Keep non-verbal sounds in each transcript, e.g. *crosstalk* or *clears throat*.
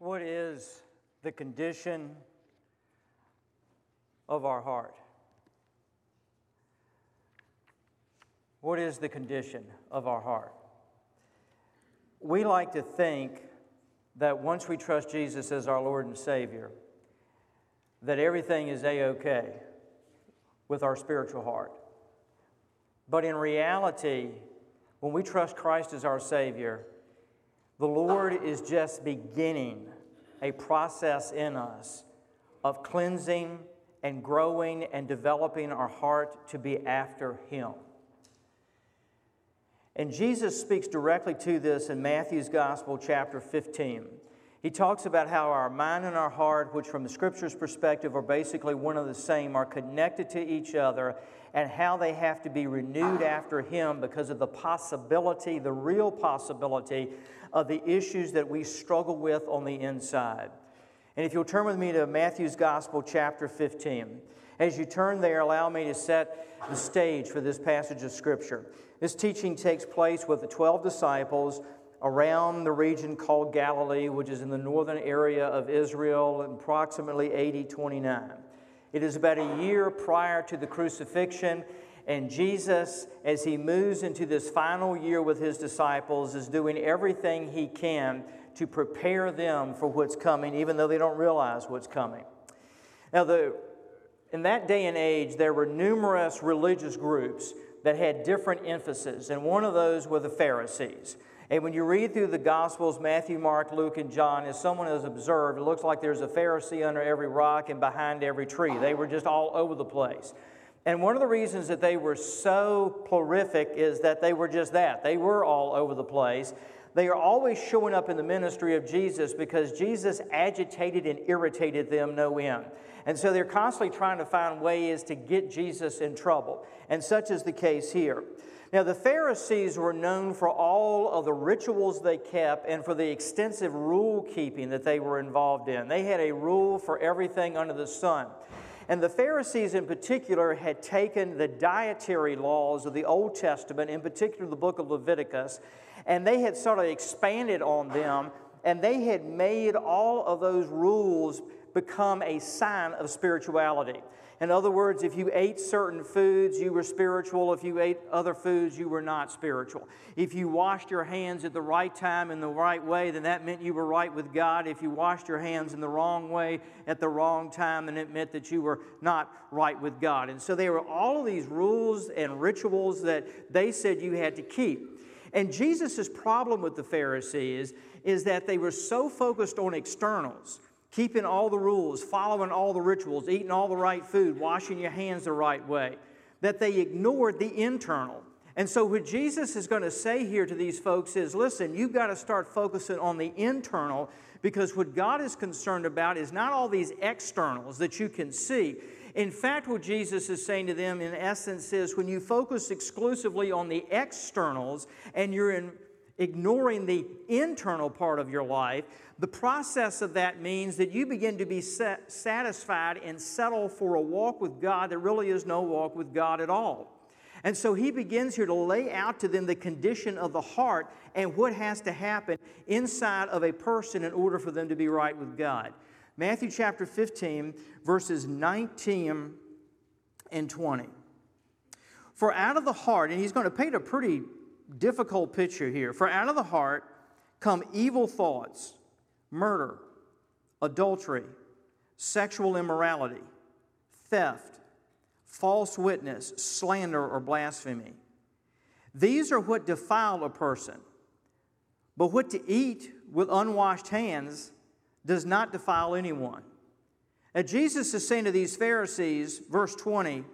What is the condition of our heart? What is the condition of our heart? We like to think that once we trust Jesus as our Lord and Savior, that everything is a okay with our spiritual heart. But in reality, when we trust Christ as our Savior, the Lord is just beginning a process in us of cleansing and growing and developing our heart to be after Him. And Jesus speaks directly to this in Matthew's Gospel, chapter 15. He talks about how our mind and our heart, which from the Scripture's perspective are basically one and the same, are connected to each other and how they have to be renewed after Him because of the possibility, the real possibility, of the issues that we struggle with on the inside. And if you'll turn with me to Matthew's Gospel, chapter 15. As you turn there, allow me to set the stage for this passage of Scripture. This teaching takes place with the 12 disciples around the region called Galilee, which is in the northern area of Israel, approximately AD 29. It is about a year prior to the crucifixion, and Jesus, as he moves into this final year with his disciples, is doing everything he can to prepare them for what's coming, even though they don't realize what's coming. Now, the, in that day and age, there were numerous religious groups that had different emphases, and one of those were the Pharisees. And when you read through the Gospels, Matthew, Mark, Luke, and John, as someone has observed, it looks like there's a Pharisee under every rock and behind every tree. They were just all over the place. And one of the reasons that they were so prolific is that they were just that. They were all over the place. They are always showing up in the ministry of Jesus because Jesus agitated and irritated them no end. And so they're constantly trying to find ways to get Jesus in trouble. And such is the case here. Now, the Pharisees were known for all of the rituals they kept and for the extensive rule keeping that they were involved in. They had a rule for everything under the sun. And the Pharisees, in particular, had taken the dietary laws of the Old Testament, in particular the book of Leviticus, and they had sort of expanded on them, and they had made all of those rules become a sign of spirituality. In other words, if you ate certain foods, you were spiritual. If you ate other foods, you were not spiritual. If you washed your hands at the right time in the right way, then that meant you were right with God. If you washed your hands in the wrong way at the wrong time, then it meant that you were not right with God. And so there were all of these rules and rituals that they said you had to keep. And Jesus' problem with the Pharisees is that they were so focused on externals keeping all the rules, following all the rituals, eating all the right food, washing your hands the right way, that they ignored the internal. And so, what Jesus is going to say here to these folks is listen, you've got to start focusing on the internal because what God is concerned about is not all these externals that you can see. In fact, what Jesus is saying to them, in essence, is when you focus exclusively on the externals and you're in, ignoring the internal part of your life, the process of that means that you begin to be satisfied and settle for a walk with God that really is no walk with God at all. And so he begins here to lay out to them the condition of the heart and what has to happen inside of a person in order for them to be right with God. Matthew chapter 15, verses 19 and 20. For out of the heart, and he's going to paint a pretty difficult picture here. For out of the heart come evil thoughts murder, adultery, sexual immorality, theft, false witness, slander, or blasphemy. These are what defile a person. But what to eat with unwashed hands does not defile anyone. And Jesus is saying to these Pharisees, verse 20,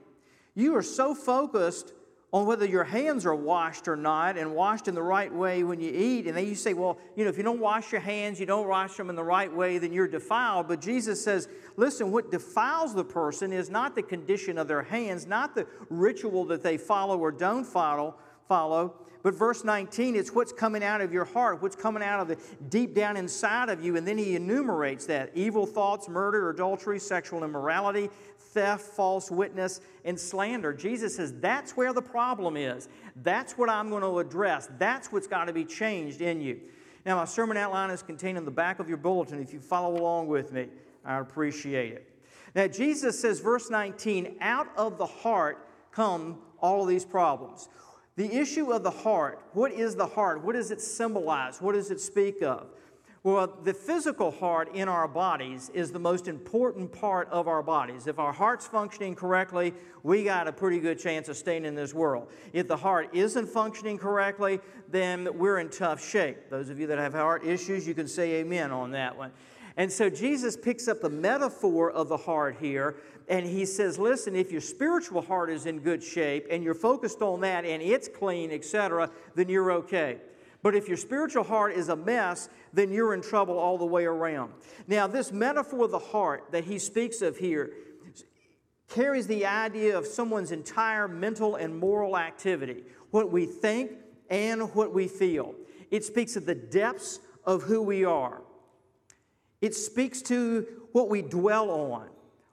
you are so focused on whether your hands are washed or not and washed in the right way when you eat. And then you say, well, you know, if you don't wash your hands, you don't wash them in the right way, then you're defiled. But Jesus says, listen, what defiles the person is not the condition of their hands, not the ritual that they follow or don't follow, follow. But verse 19, it's what's coming out of your heart, what's coming out of the deep down inside of you. And then he enumerates that evil thoughts, murder, adultery, sexual immorality, theft, false witness, and slander. Jesus says that's where the problem is. That's what I'm going to address. That's what's got to be changed in you. Now, my sermon outline is contained in the back of your bulletin. If you follow along with me, I appreciate it. Now, Jesus says, verse 19, out of the heart come all of these problems. The issue of the heart, what is the heart? What does it symbolize? What does it speak of? Well, the physical heart in our bodies is the most important part of our bodies. If our heart's functioning correctly, we got a pretty good chance of staying in this world. If the heart isn't functioning correctly, then we're in tough shape. Those of you that have heart issues, you can say amen on that one. And so Jesus picks up the metaphor of the heart here, and he says, Listen, if your spiritual heart is in good shape and you're focused on that and it's clean, etc., then you're okay. But if your spiritual heart is a mess, then you're in trouble all the way around. Now, this metaphor of the heart that he speaks of here carries the idea of someone's entire mental and moral activity, what we think and what we feel. It speaks of the depths of who we are. It speaks to what we dwell on,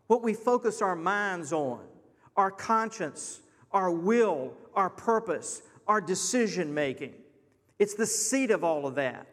what we focus our minds on, our conscience, our will, our purpose, our decision making. It's the seat of all of that,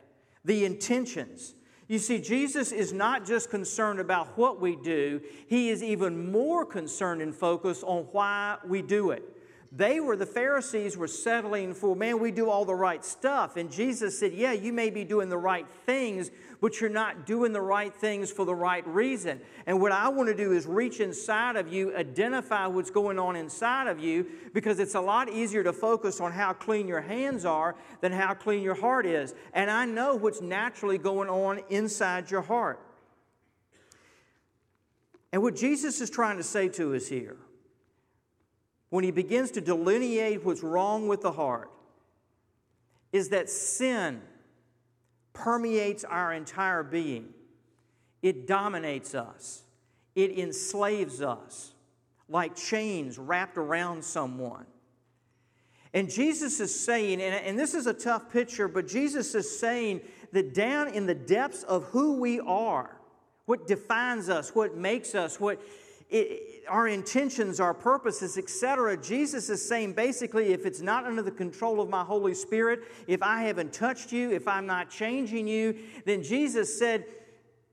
the intentions. You see, Jesus is not just concerned about what we do, He is even more concerned and focused on why we do it. They were, the Pharisees were settling for, man, we do all the right stuff. And Jesus said, yeah, you may be doing the right things, but you're not doing the right things for the right reason. And what I want to do is reach inside of you, identify what's going on inside of you, because it's a lot easier to focus on how clean your hands are than how clean your heart is. And I know what's naturally going on inside your heart. And what Jesus is trying to say to us here when he begins to delineate what's wrong with the heart is that sin permeates our entire being. It dominates us, it enslaves us like chains wrapped around someone. And Jesus is saying, and, this is a tough picture, but Jesus is saying that down in the depths of who we are, what defines us, what makes us, what it, our intentions, our purposes, etc. Jesus is saying basically, if it's not under the control of my Holy Spirit, if I haven't touched you, if I'm not changing you, then Jesus said,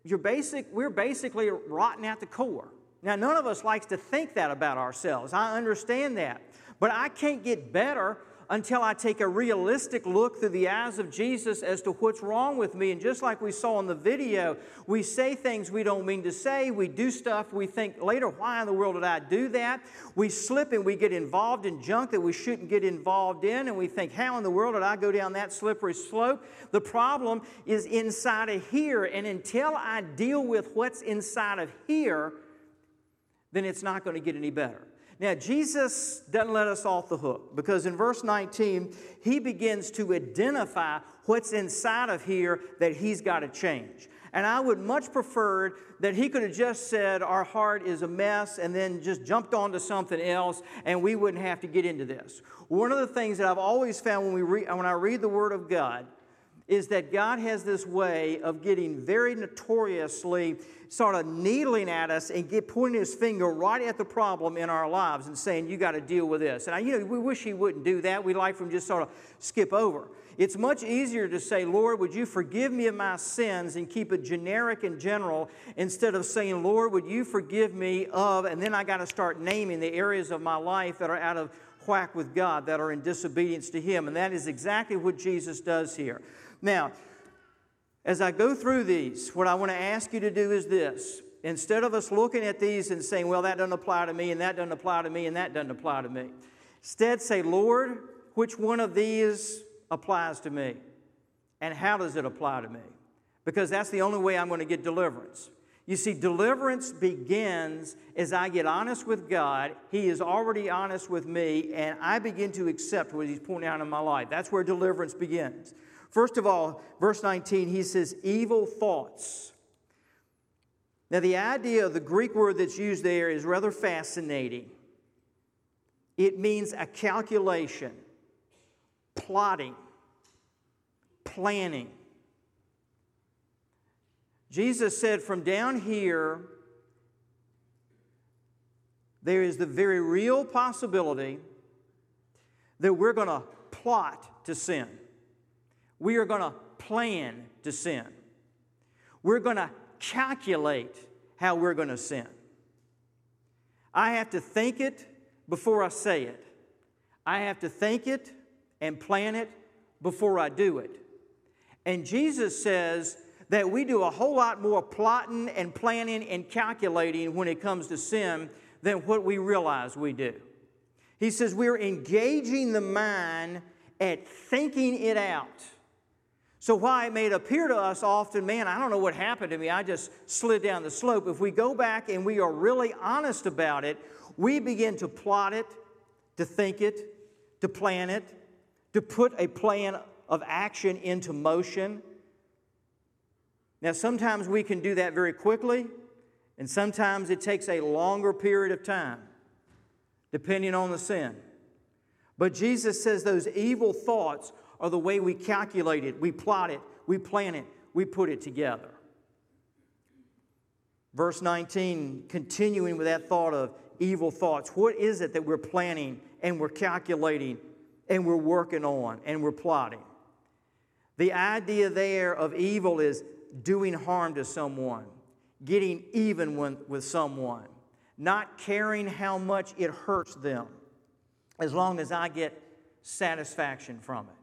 you're basic, we're basically rotten at the core. Now, none of us likes to think that about ourselves. I understand that. But I can't get better until I take a realistic look through the eyes of Jesus as to what's wrong with me. And just like we saw in the video, we say things we don't mean to say. We do stuff we think later, why in the world did I do that? We slip and we get involved in junk that we shouldn't get involved in. And we think, how in the world did I go down that slippery slope? The problem is inside of here. And until I deal with what's inside of here, then it's not going to get any better. Now, Jesus doesn't let us off the hook because in verse 19, he begins to identify what's inside of here that he's got to change. And I would much prefer that he could have just said, Our heart is a mess, and then just jumped onto something else, and we wouldn't have to get into this. One of the things that I've always found when, we re- when I read the Word of God is that God has this way of getting very notoriously sort of needling at us and get pointing his finger right at the problem in our lives and saying, You got to deal with this. And I, you know, we wish he wouldn't do that. We like for him just sort of skip over. It's much easier to say, Lord, would you forgive me of my sins and keep it generic and general instead of saying, Lord, would you forgive me of, and then I got to start naming the areas of my life that are out of whack with God, that are in disobedience to Him. And that is exactly what Jesus does here. Now, as I go through these, what I want to ask you to do is this. Instead of us looking at these and saying, well, that doesn't apply to me, and that doesn't apply to me, and that doesn't apply to me, instead say, Lord, which one of these applies to me? And how does it apply to me? Because that's the only way I'm going to get deliverance. You see, deliverance begins as I get honest with God. He is already honest with me, and I begin to accept what He's pointing out in my life. That's where deliverance begins. First of all, verse 19, he says, evil thoughts. Now, the idea of the Greek word that's used there is rather fascinating. It means a calculation, plotting, planning. Jesus said, From down here, there is the very real possibility that we're going to plot to sin. We are going to plan to sin. We're going to calculate how we're going to sin. I have to think it before I say it. I have to think it and plan it before I do it. And Jesus says that we do a whole lot more plotting and planning and calculating when it comes to sin than what we realize we do. He says we're engaging the mind at thinking it out. So, why it may appear to us often, man, I don't know what happened to me, I just slid down the slope. If we go back and we are really honest about it, we begin to plot it, to think it, to plan it, to put a plan of action into motion. Now, sometimes we can do that very quickly, and sometimes it takes a longer period of time, depending on the sin. But Jesus says those evil thoughts are the way we calculate it, we plot it, we plan it, we put it together. Verse 19, continuing with that thought of evil thoughts. What is it that we're planning and we're calculating and we're working on and we're plotting? The idea there of evil is doing harm to someone, getting even with someone, not caring how much it hurts them, as long as I get satisfaction from it.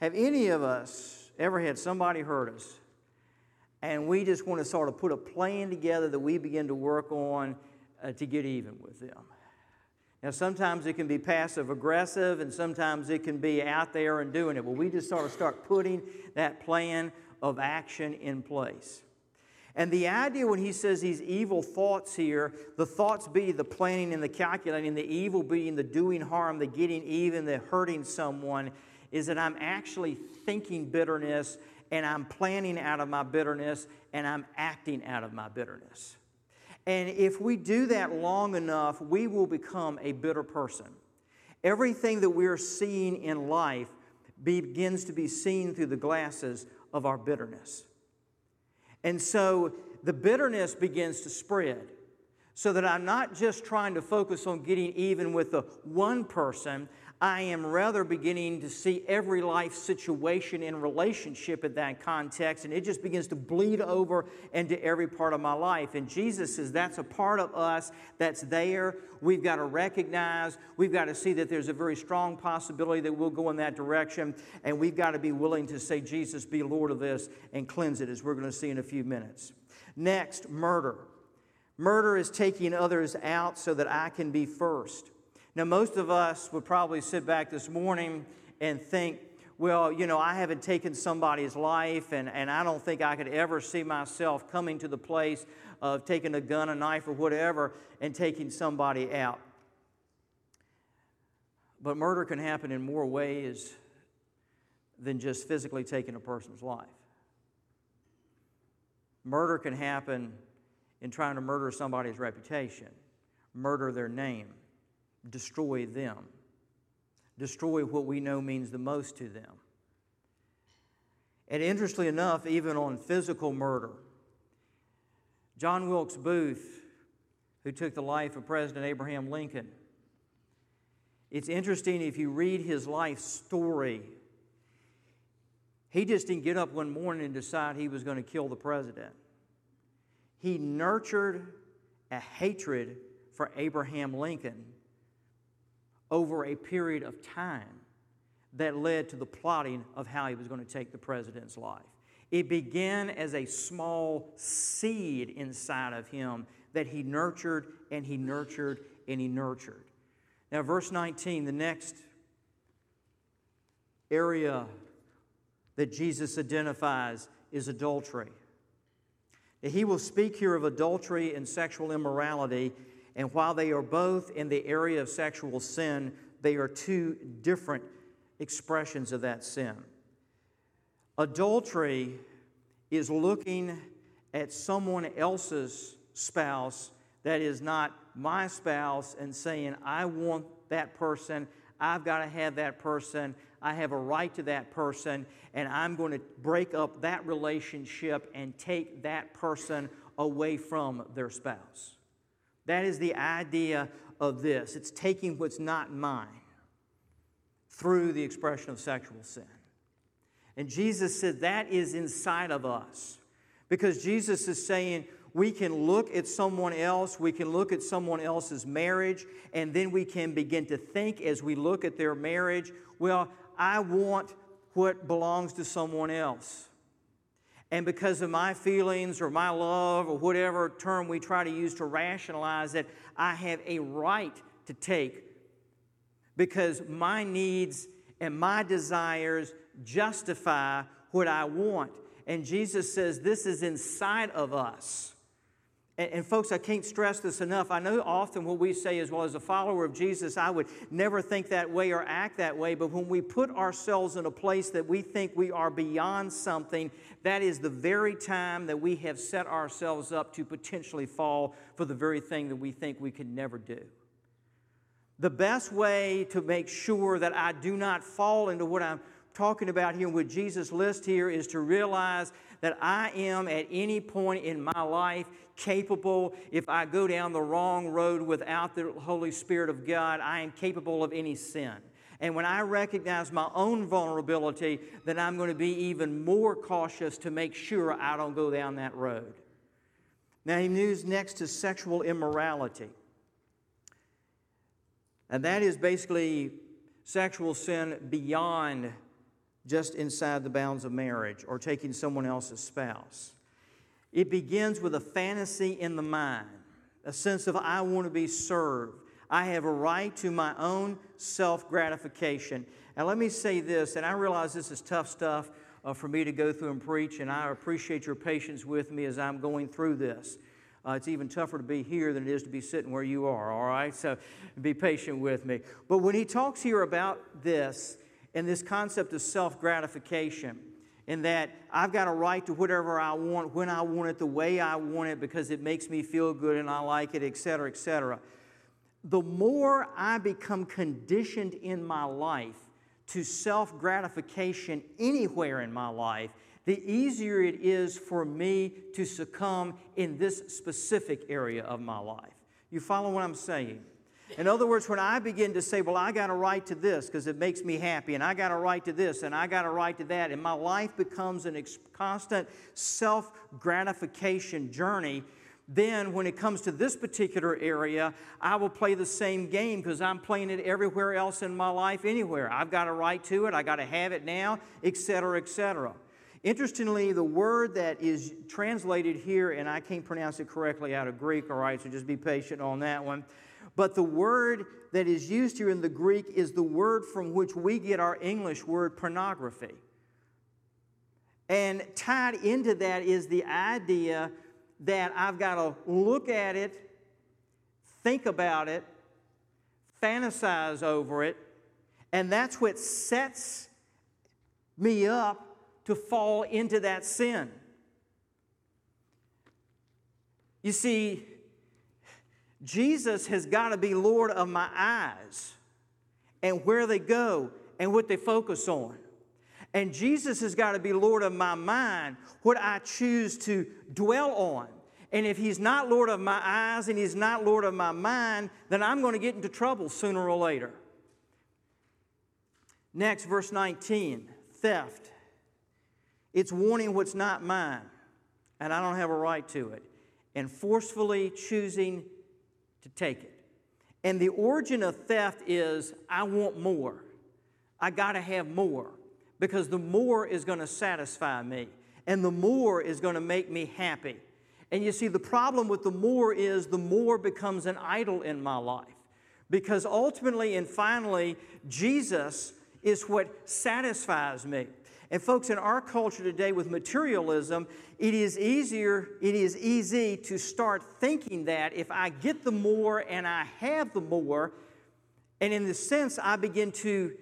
Have any of us ever had somebody hurt us and we just want to sort of put a plan together that we begin to work on uh, to get even with them? Now, sometimes it can be passive aggressive, and sometimes it can be out there and doing it. Well, we just sort of start putting that plan of action in place. And the idea when he says these evil thoughts here, the thoughts be the planning and the calculating, the evil being the doing harm, the getting even, the hurting someone, is that I'm actually thinking bitterness and I'm planning out of my bitterness and I'm acting out of my bitterness. And if we do that long enough, we will become a bitter person. Everything that we're seeing in life begins to be seen through the glasses of our bitterness. And so the bitterness begins to spread so that I'm not just trying to focus on getting even with the one person, I am rather beginning to see every life situation in relationship in that context, and it just begins to bleed over into every part of my life. And Jesus says that's a part of us that's there. We've got to recognize, we've got to see that there's a very strong possibility that we'll go in that direction, and we've got to be willing to say, Jesus, be Lord of this, and cleanse it, as we're going to see in a few minutes. Next, murder. Murder is taking others out so that I can be first. Now, most of us would probably sit back this morning and think, well, you know, I haven't taken somebody's life, and, and I don't think I could ever see myself coming to the place of taking a gun, a knife, or whatever, and taking somebody out. But murder can happen in more ways than just physically taking a person's life. Murder can happen in trying to murder somebody's reputation, murder their name destroy them, destroy what we know means the most to them. And interestingly enough, even on physical murder, John Wilkes Booth, who took the life of President Abraham Lincoln, it's interesting if you read his life story. He just didn't get up one morning and decide he was going to kill the president. He nurtured a hatred for Abraham Lincoln over a period of time that led to the plotting of how he was going to take the president's life. It began as a small seed inside of him that he nurtured and he nurtured and he nurtured. Now, verse 19, the next area that Jesus identifies is adultery. He will speak here of adultery and sexual immorality and while they are both in the area of sexual sin, they are two different expressions of that sin. Adultery is looking at someone else's spouse that is not my spouse and saying, I want that person, I've got to have that person, I have a right to that person, and I'm going to break up that relationship and take that person away from their spouse. That is the idea of this it's taking what's not mine, through the expression of sexual sin. And Jesus said that is inside of us. Because Jesus is saying we can look at someone else, we can look at someone else's marriage, and then we can begin to think as we look at their marriage, well, I want what belongs to someone else. And because of my feelings or my love or whatever term we try to use to rationalize it, I have a right to take because my needs and my desires justify what I want. And Jesus says this is inside of us. And, and, folks, I can't stress this enough. I know often what we say is, well, as a follower of Jesus, I would never think that way or act that way. But when we put ourselves in a place that we think we are beyond something, that is the very time that we have set ourselves up to potentially fall for the very thing that we think we could never do. The best way to make sure that I do not fall into what I'm talking about here with Jesus' list here is to realize that I am at any point in my life capable, if I go down the wrong road without the Holy Spirit of God, I am capable of any sin. And when I recognize my own vulnerability, then I'm going to be even more cautious to make sure I don't go down that road. Now, he moves next to sexual immorality. And that is basically sexual sin beyond just inside the bounds of marriage or taking someone else's spouse. It begins with a fantasy in the mind, a sense of, I want to be served. I have a right to my own self gratification. And let me say this, and I realize this is tough stuff uh, for me to go through and preach, and I appreciate your patience with me as I'm going through this. Uh, it's even tougher to be here than it is to be sitting where you are, all right? So be patient with me. But when he talks here about this and this concept of self gratification, in that I've got a right to whatever I want, when I want it, the way I want it, because it makes me feel good and I like it, et cetera, et cetera. The more I become conditioned in my life to self gratification anywhere in my life, the easier it is for me to succumb in this specific area of my life. You follow what I'm saying? In other words, when I begin to say, well, I got a right to this because it makes me happy, and I got a right to this, and I got a right to that, and my life becomes a ex- constant self gratification journey, then when it comes to this particular area, I will play the same game because I'm playing it everywhere else in my life, anywhere. I've got a right to it, I got to have it now, etc., etc. Interestingly, the word that is translated here, and I can't pronounce it correctly out of Greek, all right, so just be patient on that one. But the word that is used here in the Greek is the word from which we get our English word pornography. And tied into that is the idea that I've got to look at it, think about it, fantasize over it, and that's what sets me up to fall into that sin. You see, Jesus has got to be Lord of my eyes and where they go and what they focus on. And Jesus has got to be Lord of my mind, what I choose to dwell on. And if He's not Lord of my eyes and He's not Lord of my mind, then I'm going to get into trouble sooner or later. Next, verse 19 theft. It's wanting what's not mine, and I don't have a right to it, and forcefully choosing to take it. And the origin of theft is I want more. I got to have more because the more is going to satisfy me and the more is going to make me happy. And you see, the problem with the more is the more becomes an idol in my life because ultimately and finally, Jesus is what satisfies me. And folks, in our culture today with materialism, it is easier, it is easy to start thinking that if I get the more and I have the more, and in the sense I begin to,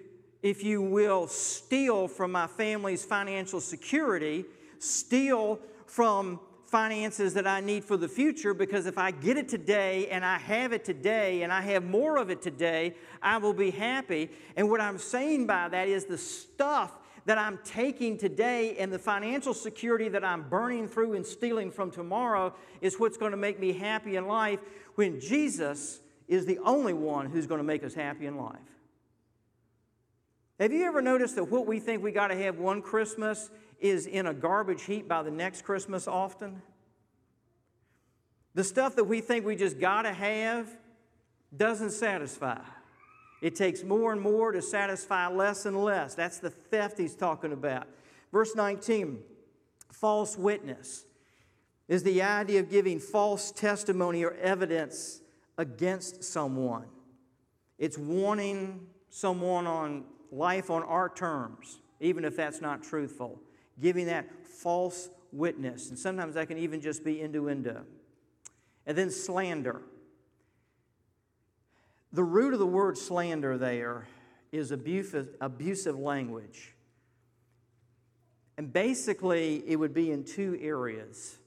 if you will, steal from my family's financial security, steal from finances that I need for the future because if I get it today and I have it today and I have more of it today, I will be happy. And what I'm saying by that is the stuff that I'm taking today and the financial security that I'm burning through and stealing from tomorrow is what's going to make me happy in life when Jesus is the only one who's going to make us happy in life. Have you ever noticed that what we think we got to have one Christmas is in a garbage heap by the next Christmas often? The stuff that we think we just got to have doesn't satisfy. It takes more and more to satisfy less and less. That's the theft he's talking about. Verse 19 false witness is the idea of giving false testimony or evidence against someone. It's wanting someone on life on our terms, even if that's not truthful. Giving that false witness. And sometimes that can even just be innuendo. And then slander. The root of the word slander there is abusive, abusive language. And basically, it would be in two areas.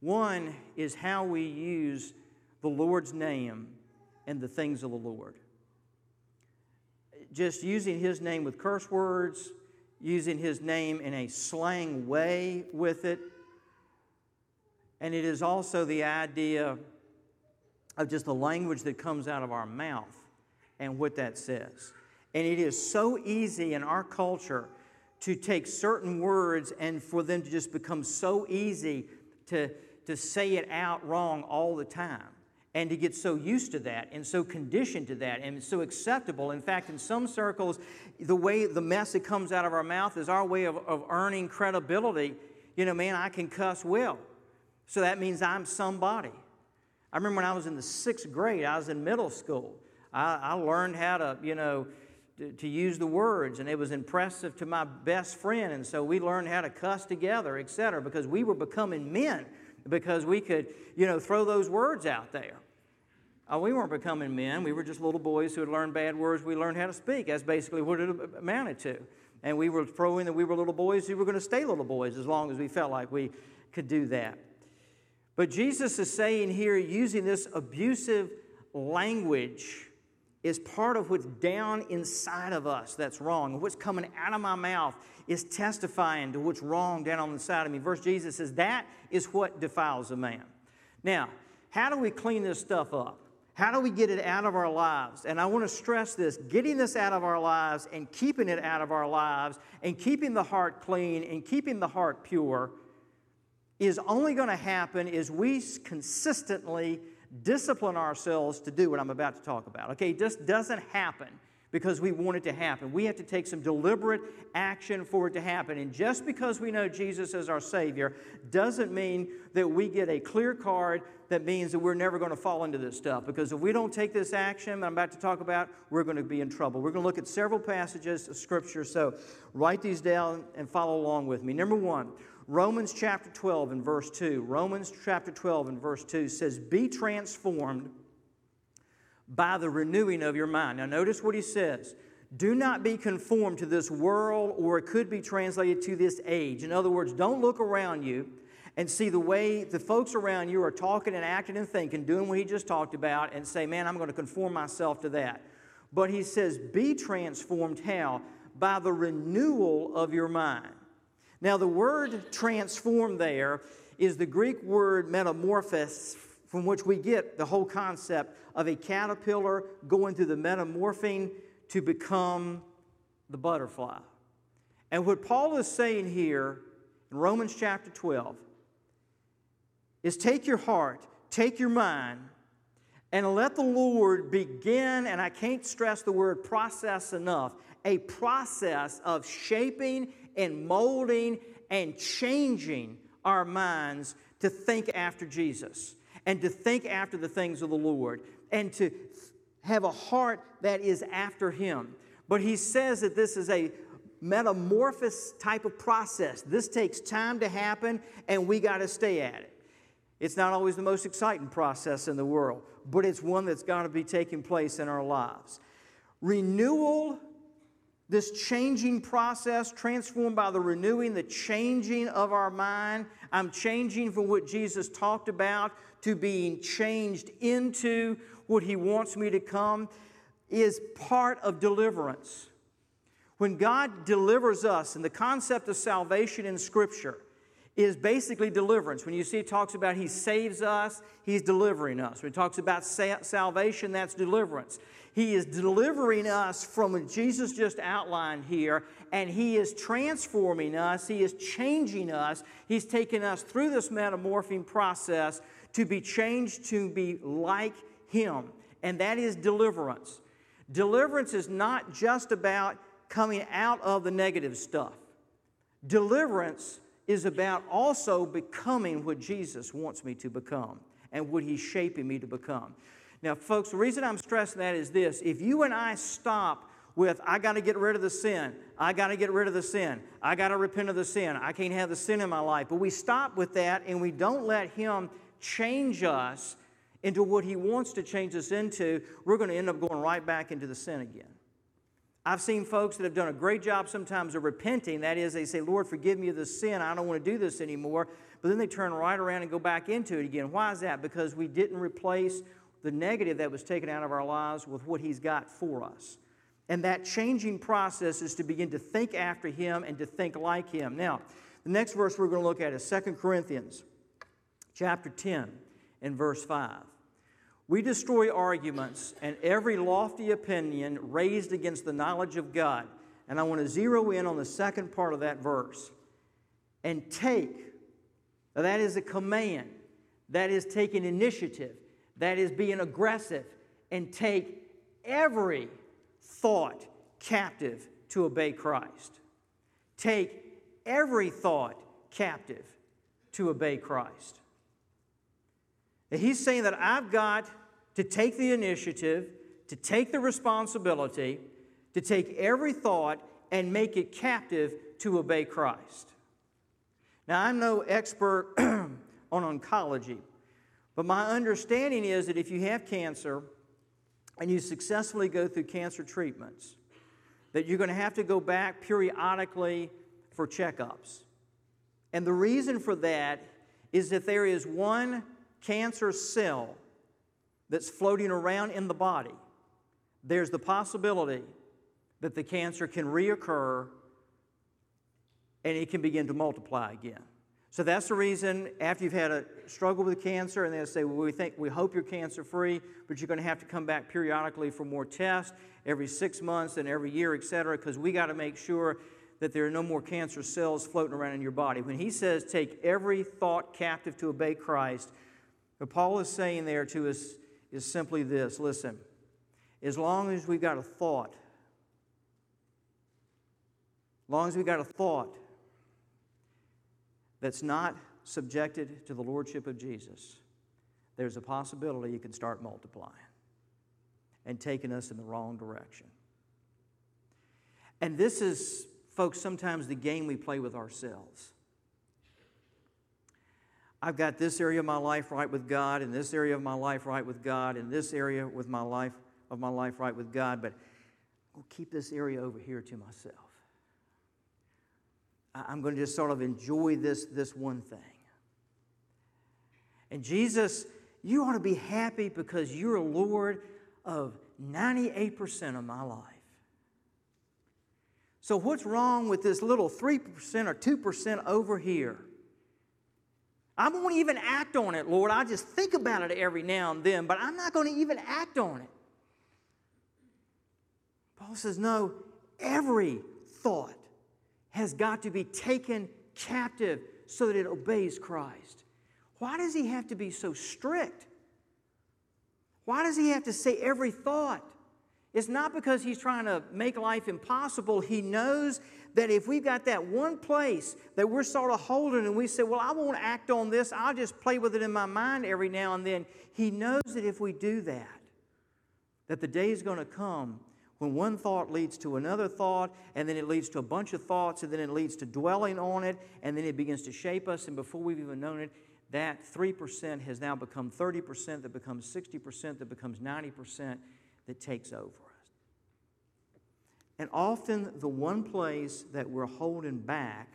One is how we use the Lord's name and the things of the Lord. Just using His name with curse words, using His name in a slang way with it. And it is also the idea of just the language that comes out of our mouth and what that says. And it is so easy in our culture to take certain words and for them to just become so easy to, to say it out wrong all the time and to get so used to that and so conditioned to that and so acceptable. In fact, in some circles, the way the mess that comes out of our mouth is our way of, of earning credibility. You know, man, I can cuss well. So that means I'm somebody. I remember when I was in the sixth grade, I was in middle school. I, I learned how to, you know, to, to, use the words, and it was impressive to my best friend. And so we learned how to cuss together, et cetera, because we were becoming men because we could, you know, throw those words out there. Uh, we weren't becoming men. We were just little boys who had learned bad words. We learned how to speak. That's basically what it amounted to. And we were throwing that we were little boys who were going to stay little boys as long as we felt like we could do that. But Jesus is saying here, using this abusive language, is part of what's down inside of us that's wrong. what's coming out of my mouth is testifying to what's wrong down on the side of me. Verse Jesus says, That is what defiles a man. Now, how do we clean this stuff up? How do we get it out of our lives? And I want to stress this getting this out of our lives and keeping it out of our lives and keeping the heart clean and keeping the heart pure is only going to happen is we consistently discipline ourselves to do what I'm about to talk about. Okay, just doesn't happen because we want it to happen. We have to take some deliberate action for it to happen. And just because we know Jesus as our Savior doesn't mean that we get a clear card that means that we're never going to fall into this stuff. Because if we don't take this action I'm about to talk about, we're going to be in trouble. We're going to look at several passages of Scripture. So write these down and follow along with me. Number one, Romans chapter 12 and verse 2. Romans chapter 12 and verse 2 says, Be transformed by the renewing of your mind. Now, notice what he says. Do not be conformed to this world, or it could be translated to this age. In other words, don't look around you and see the way the folks around you are talking and acting and thinking, doing what he just talked about, and say, man, I'm going to conform myself to that. But he says, be transformed how? By the renewal of your mind. Now, the word transform there is the Greek word metamorphosis, from which we get the whole concept of a caterpillar going through the metamorphing to become the butterfly. And what Paul is saying here in Romans chapter 12 is take your heart, take your mind, and let the Lord begin, and I can't stress the word process enough, a process of shaping and molding and changing our minds to think after Jesus and to think after the things of the Lord and to have a heart that is after Him. But he says that this is a metamorphosis type of process. This takes time to happen, and we got to stay at it. It's not always the most exciting process in the world, but it's one that's got to be taking place in our lives. Renewal this changing process, transformed by the renewing, the changing of our mind. I'm changing from what Jesus talked about to being changed into what He wants me to come, is part of deliverance. When God delivers us, and the concept of salvation in Scripture is basically deliverance. When you see it talks about he saves us, he's delivering us. When it talks about sa- salvation, that's deliverance. He is delivering us from what Jesus just outlined here, and he is transforming us, he is changing us, he's taking us through this metamorphing process to be changed to be like him. And that is deliverance. Deliverance is not just about coming out of the negative stuff. Deliverance is about also becoming what Jesus wants me to become and what He's shaping me to become. Now, folks, the reason I'm stressing that is this if you and I stop with, I got to get rid of the sin, I got to get rid of the sin, I got to repent of the sin, I can't have the sin in my life, but we stop with that and we don't let Him change us into what He wants to change us into, we're going to end up going right back into the sin again. I've seen folks that have done a great job sometimes of repenting. That is, they say, Lord, forgive me of this sin. I don't want to do this anymore. But then they turn right around and go back into it again. Why is that? Because we didn't replace the negative that was taken out of our lives with what He's got for us. And that changing process is to begin to think after Him and to think like Him. Now, the next verse we're going to look at is 2 Corinthians chapter 10 and verse 5. We destroy arguments and every lofty opinion raised against the knowledge of God. And I want to zero in on the second part of that verse. And take, that is a command, that is taking initiative, that is being aggressive, and take every thought captive to obey Christ. Take every thought captive to obey Christ. And he's saying that I've got to take the initiative, to take the responsibility, to take every thought and make it captive to obey Christ. Now, I'm no expert *clears throat* on oncology, but my understanding is that if you have cancer and you successfully go through cancer treatments, that you're going to have to go back periodically for checkups. And the reason for that is that there is one cancer cell that's floating around in the body, there's the possibility that the cancer can reoccur and it can begin to multiply again. So that's the reason after you've had a struggle with cancer, and they say, well, we think we hope you're cancer free, but you're going to have to come back periodically for more tests every six months and every year, et cetera, because we got to make sure that there are no more cancer cells floating around in your body. When he says take every thought captive to obey Christ, what Paul is saying there to us is simply this listen, as long as we've got a thought, as long as we've got a thought that's not subjected to the Lordship of Jesus, there's a possibility you can start multiplying and taking us in the wrong direction. And this is, folks, sometimes the game we play with ourselves. I've got this area of my life right with God, and this area of my life right with God, and this area with my life of my life right with God, but I'll keep this area over here to myself. I'm going to just sort of enjoy this, this one thing. And Jesus, you ought to be happy because you're Lord of 98% of my life. So, what's wrong with this little 3% or 2% over here? I won't even act on it, Lord. I just think about it every now and then, but I'm not going to even act on it. Paul says, no, every thought has got to be taken captive so that it obeys Christ. Why does he have to be so strict? Why does he have to say every thought? It's not because he's trying to make life impossible. He knows that if we've got that one place that we're sort of holding and we say, Well, I won't act on this, I'll just play with it in my mind every now and then, he knows that if we do that, that the day is going to come when one thought leads to another thought, and then it leads to a bunch of thoughts, and then it leads to dwelling on it, and then it begins to shape us, and before we've even known it, that 3% has now become 30%, that becomes 60%, that becomes 90%, that takes over. Us. And often, the one place that we're holding back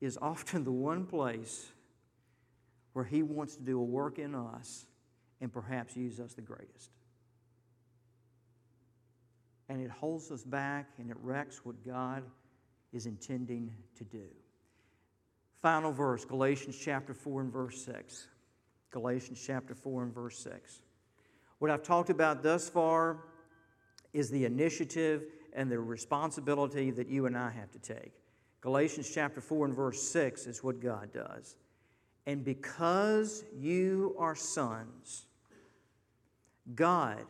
is often the one place where He wants to do a work in us and perhaps use us the greatest. And it holds us back and it wrecks what God is intending to do. Final verse, Galatians chapter 4 and verse 6. Galatians chapter 4 and verse 6. What I've talked about thus far is the initiative and the responsibility that you and I have to take. Galatians chapter 4 and verse 6 is what God does. And because you are sons, God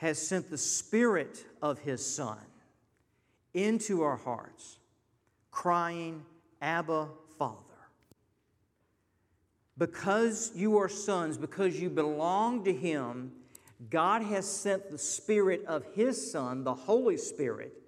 has sent the Spirit of His Son into our hearts, crying, Abba, Father. Because you are sons, because you belong to Him, God has sent the Spirit of His Son, the Holy Spirit,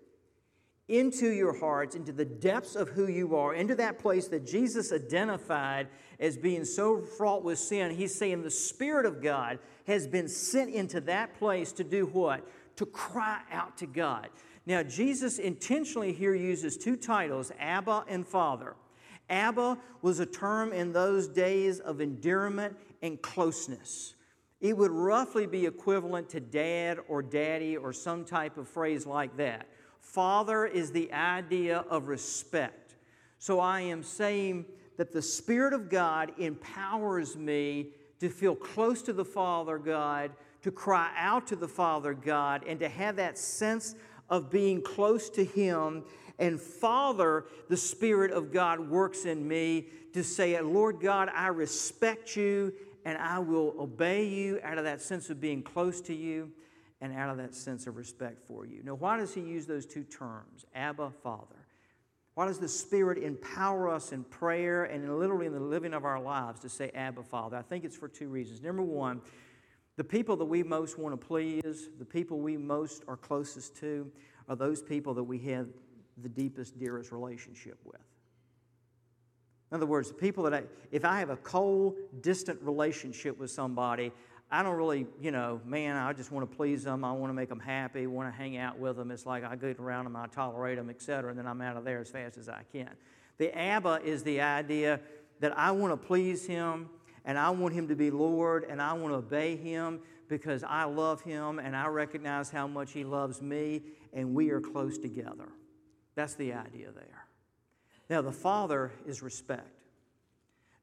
into your hearts, into the depths of who you are, into that place that Jesus identified as being so fraught with sin. He's saying the Spirit of God has been sent into that place to do what? To cry out to God. Now, Jesus intentionally here uses two titles, Abba and Father. Abba was a term in those days of endearment and closeness. It would roughly be equivalent to dad or daddy or some type of phrase like that. Father is the idea of respect. So I am saying that the Spirit of God empowers me to feel close to the Father God, to cry out to the Father God, and to have that sense of being close to Him. And Father, the Spirit of God works in me to say, Lord God, I respect you and I will obey you out of that sense of being close to you and out of that sense of respect for you. Now, why does he use those two terms, Abba, Father? Why does the Spirit empower us in prayer and literally in the living of our lives to say, Abba, Father? I think it's for two reasons. Number one, the people that we most want to please, the people we most are closest to, are those people that we have the deepest, dearest relationship with. In other words, the people that I, if I have a cold, distant relationship with somebody, I don't really, you know, man, I just want to please them. I want to make them happy, want to hang out with them. It's like I get around them, I tolerate them, etc., and then I'm out of there as fast as I can. The Abba is the idea that I want to please Him and I want Him to be Lord and I want to obey Him because I love Him and I recognize how much He loves me and we are close together. That's the idea there. Now, the Father is respect.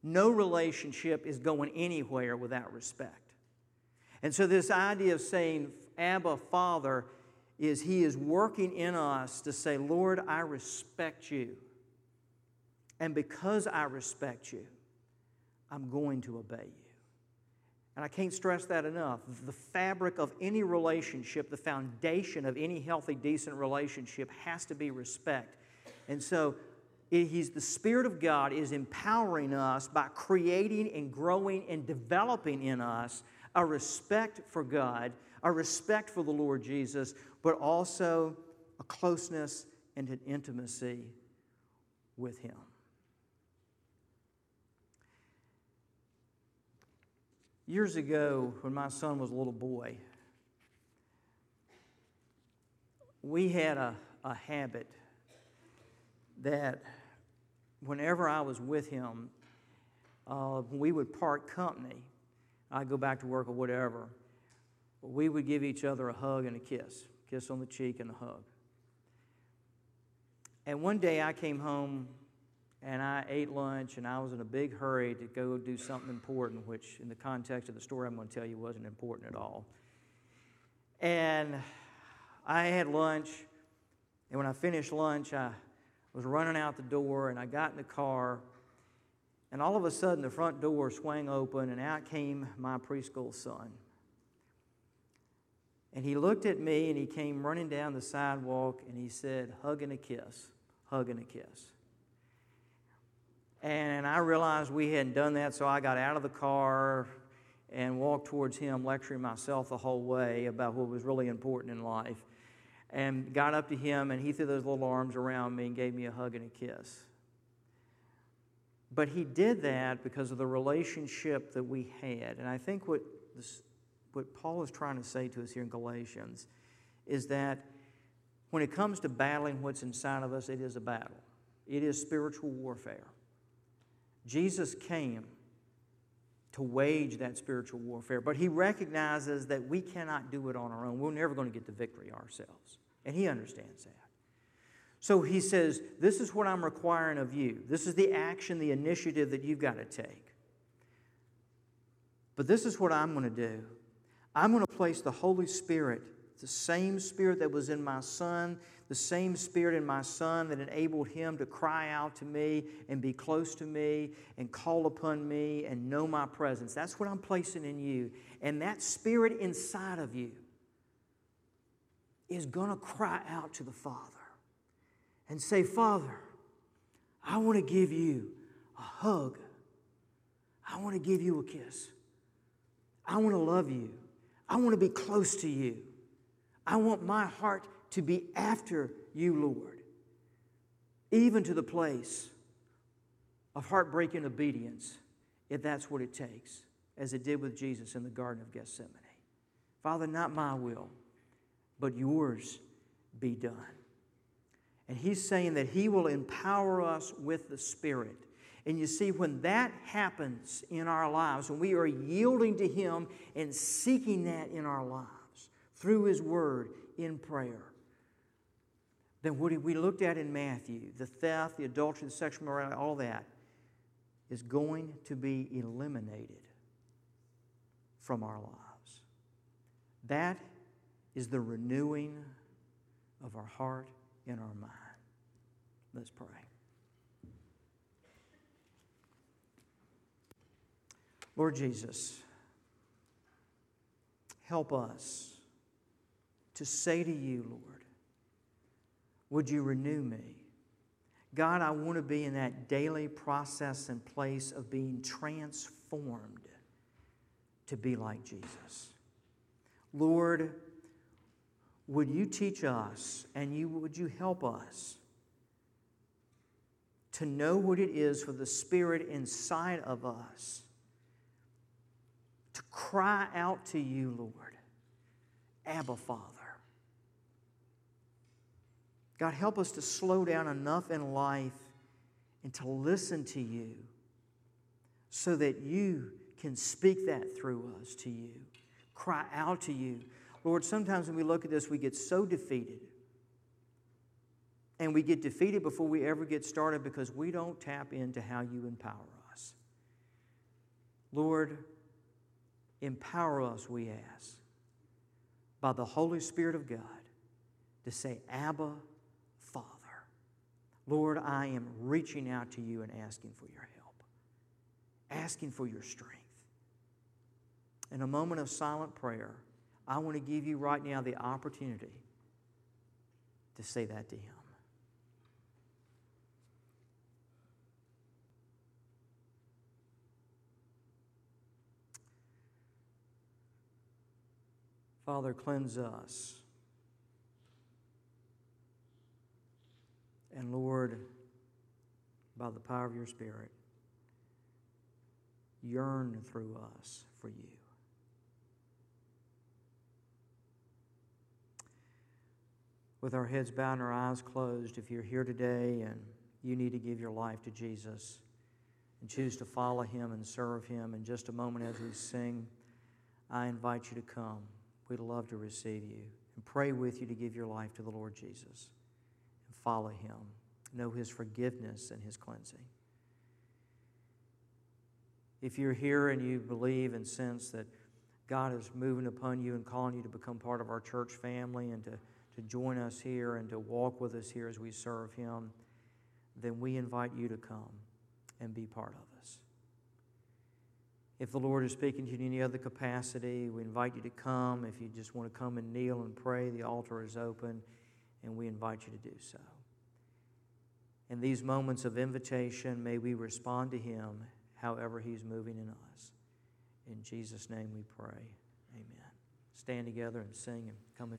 No relationship is going anywhere without respect. And so, this idea of saying, Abba, Father, is He is working in us to say, Lord, I respect you. And because I respect you, I'm going to obey you. And I can't stress that enough. The fabric of any relationship, the foundation of any healthy, decent relationship has to be respect. And so, he's the Spirit of God is empowering us by creating and growing and developing in us a respect for God, a respect for the Lord Jesus, but also a closeness and an intimacy with Him. Years ago, when my son was a little boy, we had a, a habit that whenever I was with him, uh, we would part company I'd go back to work or whatever, we would give each other a hug and a kiss, kiss on the cheek and a hug. And one day I came home and I ate lunch and I was in a big hurry to go do something important, which in the context of the story I'm going to tell you wasn't important at all. And I had lunch, and when I finished lunch, I was running out the door and I got in the car and all of a sudden, the front door swung open, and out came my preschool son. And he looked at me and he came running down the sidewalk and he said, Hug and a kiss, hug and a kiss. And I realized we hadn't done that, so I got out of the car and walked towards him, lecturing myself the whole way about what was really important in life. And got up to him, and he threw those little arms around me and gave me a hug and a kiss. But he did that because of the relationship that we had. And I think what, this, what Paul is trying to say to us here in Galatians is that when it comes to battling what's inside of us, it is a battle, it is spiritual warfare. Jesus came to wage that spiritual warfare, but he recognizes that we cannot do it on our own. We're never going to get the victory ourselves. And he understands that. So he says, This is what I'm requiring of you. This is the action, the initiative that you've got to take. But this is what I'm going to do I'm going to place the Holy Spirit, the same Spirit that was in my Son, the same Spirit in my Son that enabled him to cry out to me and be close to me and call upon me and know my presence. That's what I'm placing in you. And that Spirit inside of you is going to cry out to the Father and say, Father, I want to give you a hug. I want to give you a kiss. I want to love you. I want to be close to you. I want my heart to be after you, Lord, even to the place of heartbreaking obedience, if that's what it takes, as it did with Jesus in the Garden of Gethsemane. Father, not my will, but yours be done. And he's saying that he will empower us with the Spirit. And you see, when that happens in our lives, when we are yielding to him and seeking that in our lives through his word in prayer, then what we looked at in Matthew, the theft, the adultery, the sexual morality, all that, is going to be eliminated from our lives. That is the renewing of our heart and our mind. Let's pray. Lord Jesus, help us to say to you, Lord, would you renew me? God, I want to be in that daily process and place of being transformed to be like Jesus. Lord, would you teach us and you, would you help us to know what it is for the Spirit inside of us to cry out to you, Lord, Abba, Father. God, help us to slow down enough in life and to listen to you so that you can speak that through us to you, cry out to you. Lord, sometimes when we look at this, we get so defeated. And we get defeated before we ever get started because we don't tap into how you empower us. Lord, empower us, we ask, by the Holy Spirit of God to say, Abba, Father. Lord, I am reaching out to you and asking for your help, asking for your strength. In a moment of silent prayer, I want to give you right now the opportunity to say that to Him. Father, cleanse us. And Lord, by the power of your Spirit, yearn through us for you. With our heads bowed and our eyes closed, if you're here today and you need to give your life to Jesus and choose to follow him and serve him, in just a moment as we sing, I invite you to come. We'd love to receive you and pray with you to give your life to the Lord Jesus and follow him. Know his forgiveness and his cleansing. If you're here and you believe and sense that God is moving upon you and calling you to become part of our church family and to, to join us here and to walk with us here as we serve Him, then we invite you to come and be part of us. If the Lord is speaking to you in any other capacity, we invite you to come. If you just want to come and kneel and pray, the altar is open, and we invite you to do so. In these moments of invitation, may we respond to Him however He's moving in us. In Jesus' name we pray. Amen. Stand together and sing and come.